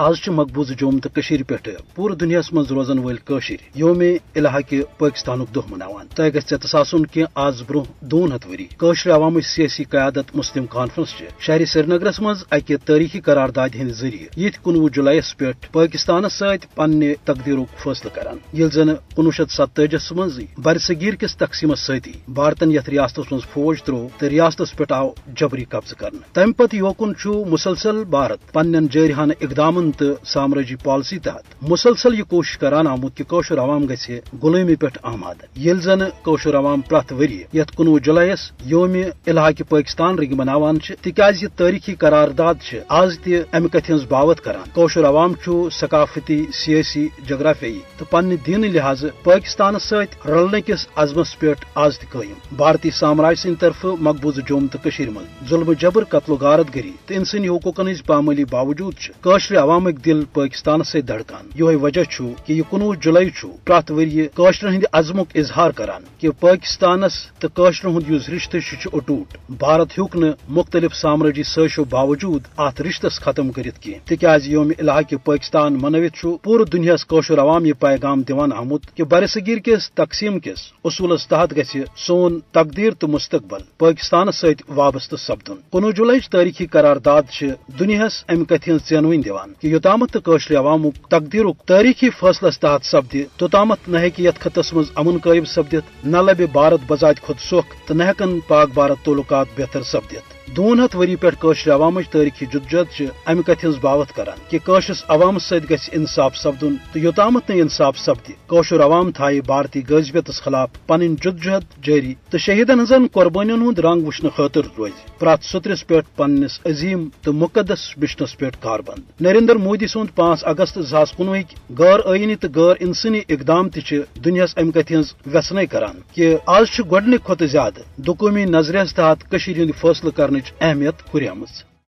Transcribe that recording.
آز مقبوض جوم تو پہ پور دنیا من روزن ول یوم الحاق پاکستان دہ مناوان۔ تہ گھے تصاسن کی آز برہ دون ہتھ وری قشر عوام سیاسی قیادت مسلم کانفرنس شہر سری نگرس مز اکہ تاریخی قرارداد ہند ذریعہ یہ کنوہ جولائیس پہ پاکستانس ست پنہ تقدیر فیصلہ کران۔ یل زن کنوہ شیت ستتجس مز برصغیر کس تقسیم ستی بھارتن یتھ ریاست مز فوج ترو تو ریاست پہ آو جبری قبضہ کرنے تمہ پتہ یوکن مسلسل بھارت پنن جارحانہ تو سامراجی پالسی تحت مسلسل یہ کوشش کران آمت کہ کوشر عوام گھے غلامی پہ آماد۔ یل زن کوشر عوام پریت وری یت کنوہ جولائیس یوم الحاق پاکستان رنگ مناوان تاز یہ تاریخی قرارداد آز تہ امہ کتھ ہز باوت کران۔ کوشر عوام ثقافتی سیاسی جغرافیائی تو پنہ دین لحاظ پاکستان ست رلنے کس عزمس پہ آز تہ بھارتی سامراج سند طرف مقبوض جوم تو من ظلم جبر، قتل و غارت گری تو انسانی حقوقن ہز پامالی باوجود عوام عوامک دل پاکستان سے دھڑکان۔ یہ وجہ چھو کہ یہ کنوہ جولائی چھو۔ پرات وری کاشر ہند عزمک اظہار کران کہ پاکستانس تو کاشر ہند اس رشتہ اٹوٹ۔ بھارت ہیوک ن مختلف سامراجی سازشو باوجود ات رشتس ختم کرت کی تکیاز یوم الحاق پاکستان منوت چھو۔ پور دنیا کاشر عوام یہ پیغام دیوان آمت کہ برصغیر کس تقسیم کس اصولس تحت گھ سون تقدیر تو مستقبل۔ پاکستان ست وابستہ سپدن کنوہ جولائی تاریخی قرارداد دنیاس ام کتھ ہز چینوین دیوان۔ کہ یوتامت قشر عوام تقدیر تاریخی فیصلس تحت سپد، توتامت نہ یت خطس مز امن قائم سپدت نہ لبہ بھارت بذات خود سخ تو نہ پاک بھارت تعلقات بہتر سپدت دون ہتھ وری پہ عوام تاریخی جدجہد امہ کتھ ہز باوت کران کہ قشرس عوام ست گھ انصاف سپدن تو یوتامت نہ انصاف سپد قشر عوام تھائے بھارتی غذبیتس خلاف پن جدجہد جاری تو شہیدن ہزن قربانی ہند رنگ وچن خاطر روز۔ پرت سترس پہ پنس عظیم تو مقدس مشنس پہ کار نریندر مودی سند پانچ اگست زاس کنوہ غیر آئینی تو غیر انسانی اقدام تہ دنیاس امہ کتھ ہز ویسنے کران۔ کہ آز گۄڈنِک کھۄتہٕ زیادٕ دُکومی نظرس تحت ہند فٲصلہٕ کرنٕچ اہمیت ہُریمٕژ